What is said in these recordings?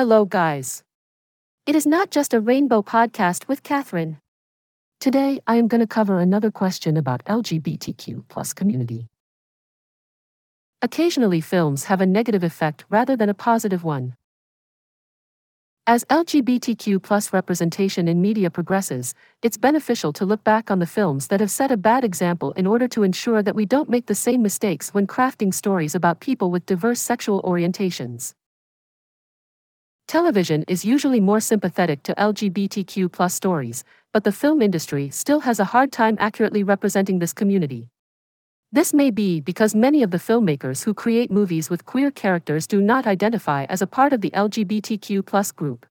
Hello, guys. It is not just a rainbow podcast with Catherine. Today, I am going to cover another question about LGBTQ plus community. Occasionally, films have a negative effect rather than a positive one. As LGBTQ plus representation in media progresses, it's beneficial to look back on the films that have set a bad example in order to ensure that we don't make the same mistakes when crafting stories about people with diverse sexual orientations. Television is usually more sympathetic to LGBTQ plus stories, but the film industry still has a hard time accurately representing this community. This may be because many of the filmmakers who create movies with queer characters do not identify as a part of the LGBTQ group.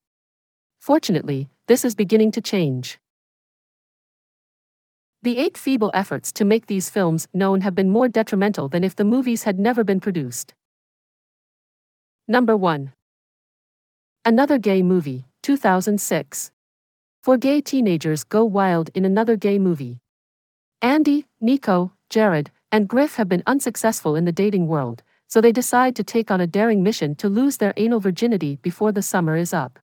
Fortunately, this is beginning to change. The eight feeble efforts to make these films known have been more detrimental than if the movies had never been produced. Number 1. Another Gay Movie, 2006. For gay teenagers go wild in another gay movie. Andy, Nico, Jared, and Griff have been unsuccessful in the dating world, so they decide to take on a daring mission to lose their anal virginity before the summer is up.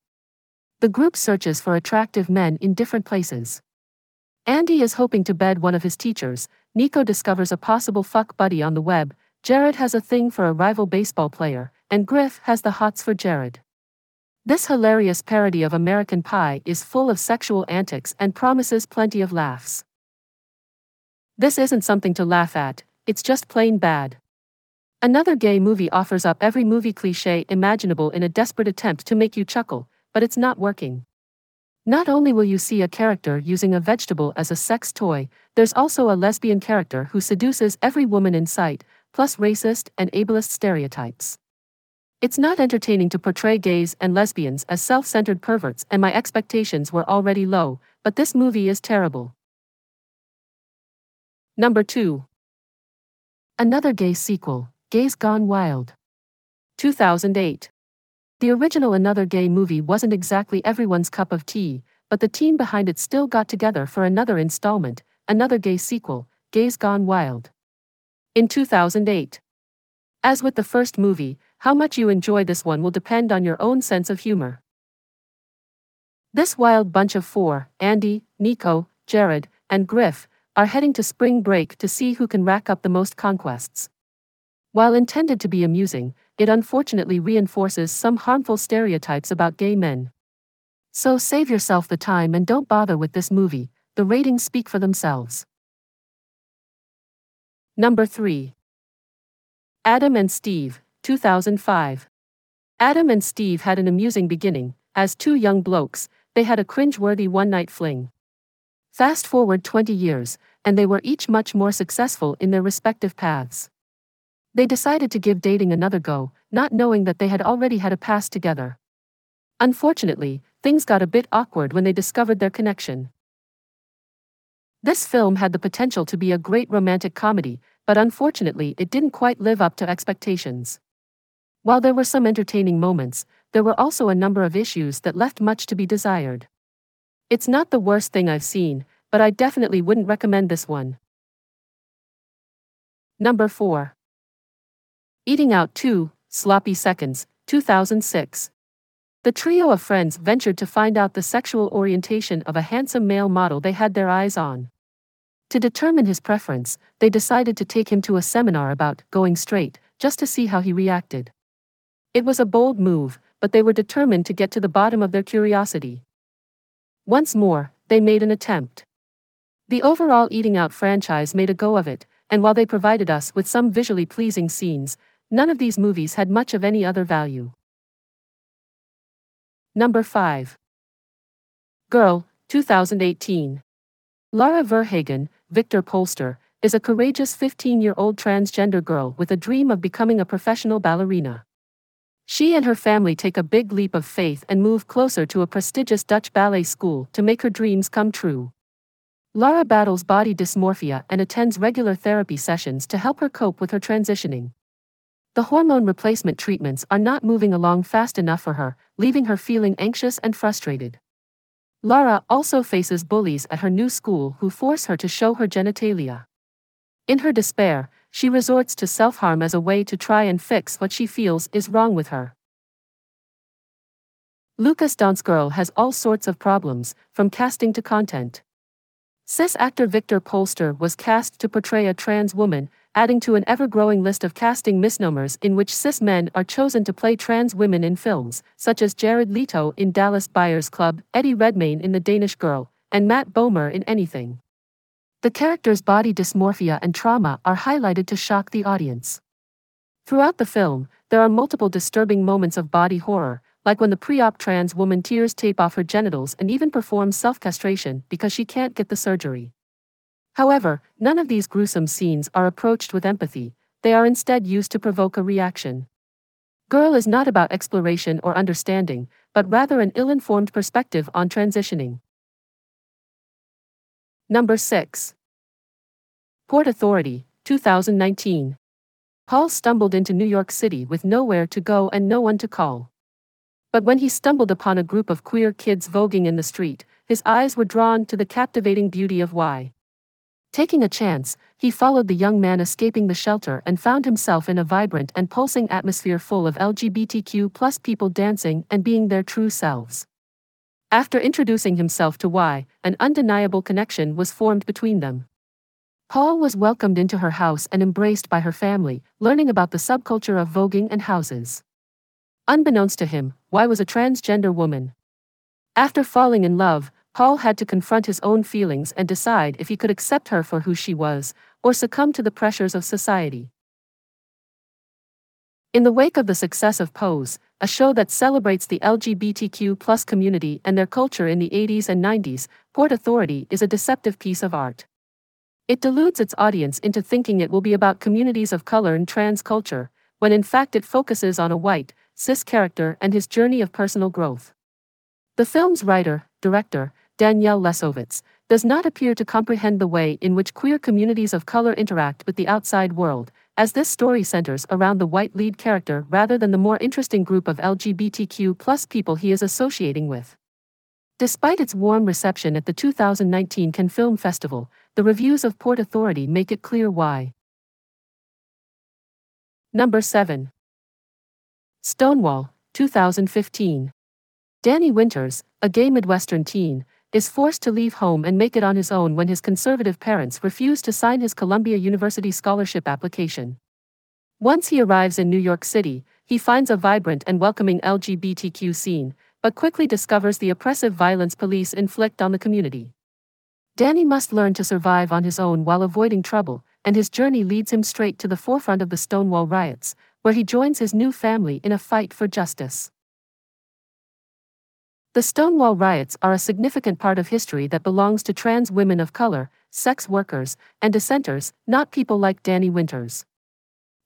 The group searches for attractive men in different places. Andy is hoping to bed one of his teachers, Nico discovers a possible fuck buddy on the web, Jared has a thing for a rival baseball player, and Griff has the hots for Jared. This hilarious parody of American Pie is full of sexual antics and promises plenty of laughs. This isn't something to laugh at, it's just plain bad. Another gay movie offers up every movie cliche imaginable in a desperate attempt to make you chuckle, but it's not working. Not only will you see a character using a vegetable as a sex toy, there's also a lesbian character who seduces every woman in sight, plus racist and ableist stereotypes. It's not entertaining to portray gays and lesbians as self centered perverts, and my expectations were already low, but this movie is terrible. Number 2. Another gay sequel, Gays Gone Wild. 2008. The original Another Gay movie wasn't exactly everyone's cup of tea, but the team behind it still got together for another installment, another gay sequel, Gays Gone Wild. In 2008. As with the first movie, how much you enjoy this one will depend on your own sense of humor. This wild bunch of four Andy, Nico, Jared, and Griff are heading to spring break to see who can rack up the most conquests. While intended to be amusing, it unfortunately reinforces some harmful stereotypes about gay men. So save yourself the time and don't bother with this movie, the ratings speak for themselves. Number 3. Adam and Steve, 2005. Adam and Steve had an amusing beginning. As two young blokes, they had a cringe-worthy one-night fling. Fast forward 20 years, and they were each much more successful in their respective paths. They decided to give dating another go, not knowing that they had already had a past together. Unfortunately, things got a bit awkward when they discovered their connection. This film had the potential to be a great romantic comedy, but unfortunately, it didn't quite live up to expectations. While there were some entertaining moments, there were also a number of issues that left much to be desired. It's not the worst thing I've seen, but I definitely wouldn't recommend this one. Number 4. Eating Out 2, Sloppy Seconds, 2006. The trio of friends ventured to find out the sexual orientation of a handsome male model they had their eyes on. To determine his preference, they decided to take him to a seminar about going straight, just to see how he reacted. It was a bold move, but they were determined to get to the bottom of their curiosity. Once more, they made an attempt. The overall Eating Out franchise made a go of it, and while they provided us with some visually pleasing scenes, none of these movies had much of any other value. Number 5. Girl, 2018. Lara Verhagen, Victor Polster, is a courageous 15 year old transgender girl with a dream of becoming a professional ballerina. She and her family take a big leap of faith and move closer to a prestigious Dutch ballet school to make her dreams come true. Lara battles body dysmorphia and attends regular therapy sessions to help her cope with her transitioning. The hormone replacement treatments are not moving along fast enough for her, leaving her feeling anxious and frustrated. Lara also faces bullies at her new school who force her to show her genitalia. In her despair, she resorts to self harm as a way to try and fix what she feels is wrong with her. Lucas Girl has all sorts of problems, from casting to content. Cis actor Victor Polster was cast to portray a trans woman, adding to an ever growing list of casting misnomers in which cis men are chosen to play trans women in films, such as Jared Leto in Dallas Buyers Club, Eddie Redmayne in The Danish Girl, and Matt Bomer in Anything. The character's body dysmorphia and trauma are highlighted to shock the audience. Throughout the film, there are multiple disturbing moments of body horror, like when the pre-op trans woman tears tape off her genitals and even performs self-castration because she can't get the surgery. However, none of these gruesome scenes are approached with empathy, they are instead used to provoke a reaction. Girl is not about exploration or understanding, but rather an ill-informed perspective on transitioning. Number 6. Port Authority, 2019. Paul stumbled into New York City with nowhere to go and no one to call. But when he stumbled upon a group of queer kids voguing in the street, his eyes were drawn to the captivating beauty of Wye. Taking a chance, he followed the young man escaping the shelter and found himself in a vibrant and pulsing atmosphere full of LGBTQ plus people dancing and being their true selves. After introducing himself to Wye, an undeniable connection was formed between them. Paul was welcomed into her house and embraced by her family, learning about the subculture of voguing and houses. Unbeknownst to him, Wye was a transgender woman. After falling in love, Paul had to confront his own feelings and decide if he could accept her for who she was, or succumb to the pressures of society. In the wake of the success of Pose, a show that celebrates the LGBTQ community and their culture in the 80s and 90s, Port Authority is a deceptive piece of art. It deludes its audience into thinking it will be about communities of color and trans culture, when in fact it focuses on a white, cis character and his journey of personal growth. The film's writer, director, Danielle Lessovitz, does not appear to comprehend the way in which queer communities of color interact with the outside world, as this story centers around the white lead character rather than the more interesting group of LGBTQ people he is associating with. Despite its warm reception at the 2019 Cannes Film Festival, the reviews of Port Authority make it clear why. Number 7. Stonewall, 2015. Danny Winters, a gay Midwestern teen, is forced to leave home and make it on his own when his conservative parents refuse to sign his Columbia University scholarship application. Once he arrives in New York City, he finds a vibrant and welcoming LGBTQ scene, but quickly discovers the oppressive violence police inflict on the community. Danny must learn to survive on his own while avoiding trouble, and his journey leads him straight to the forefront of the Stonewall riots, where he joins his new family in a fight for justice. The Stonewall riots are a significant part of history that belongs to trans women of color, sex workers, and dissenters, not people like Danny Winters.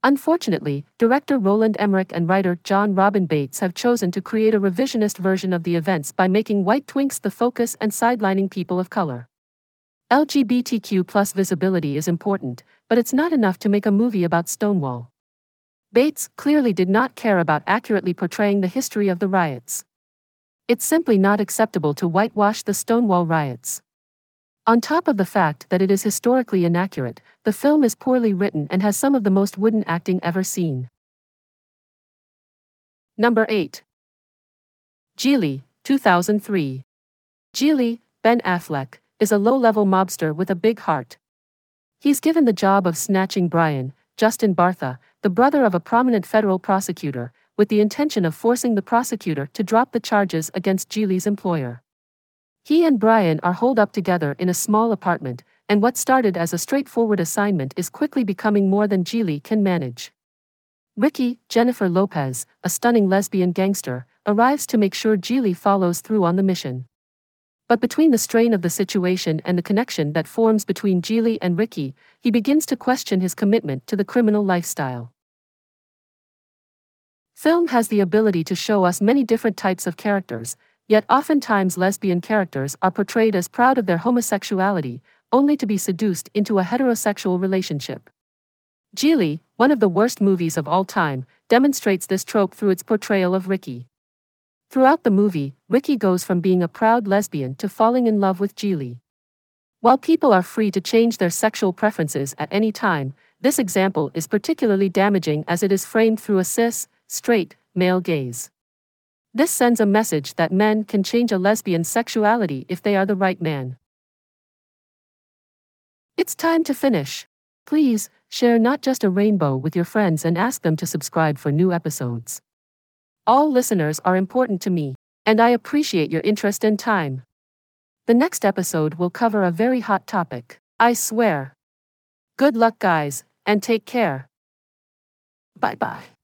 Unfortunately, director Roland Emmerich and writer Jon Robin Baitz have chosen to create a revisionist version of the events by making white twinks the focus and sidelining people of color. LGBTQ plus visibility is important, but it's not enough to make a movie about Stonewall. Baitz clearly did not care about accurately portraying the history of the riots. It's simply not acceptable to whitewash the Stonewall riots. On top of the fact that it is historically inaccurate, the film is poorly written and has some of the most wooden acting ever seen. Number 8. Gigli, 2003. Gigli, Ben Affleck, is a low level mobster with a big heart. He's given the job of snatching Brian, Justin Bartha, the brother of a prominent federal prosecutor, with the intention of forcing the prosecutor to drop the charges against Gigli's employer. He and Brian are holed up together in a small apartment, and what started as a straightforward assignment is quickly becoming more than Gigli can manage. Ricki, Jennifer Lopez, a stunning lesbian gangster, arrives to make sure Gigli follows through on the mission. But between the strain of the situation and the connection that forms between Gigli and Ricki, he begins to question his commitment to the criminal lifestyle. Film has the ability to show us many different types of characters, Yet oftentimes lesbian characters are portrayed as proud of their homosexuality, only to be seduced into a heterosexual relationship. Gigli, one of the worst movies of all time, demonstrates this trope through its portrayal of Ricki. Throughout the movie, Ricki goes from being a proud lesbian to falling in love with Gigli. While people are free to change their sexual preferences at any time, this example is particularly damaging as it is framed through a cis, straight, male gaze. This sends a message that men can change a lesbian's sexuality if they are the right man. It's time to finish. Please, share not just a rainbow with your friends and ask them to subscribe for new episodes. All listeners are important to me, and I appreciate your interest and time. The next episode will cover a very hot topic, I swear. Good luck, guys, and take care. Bye bye.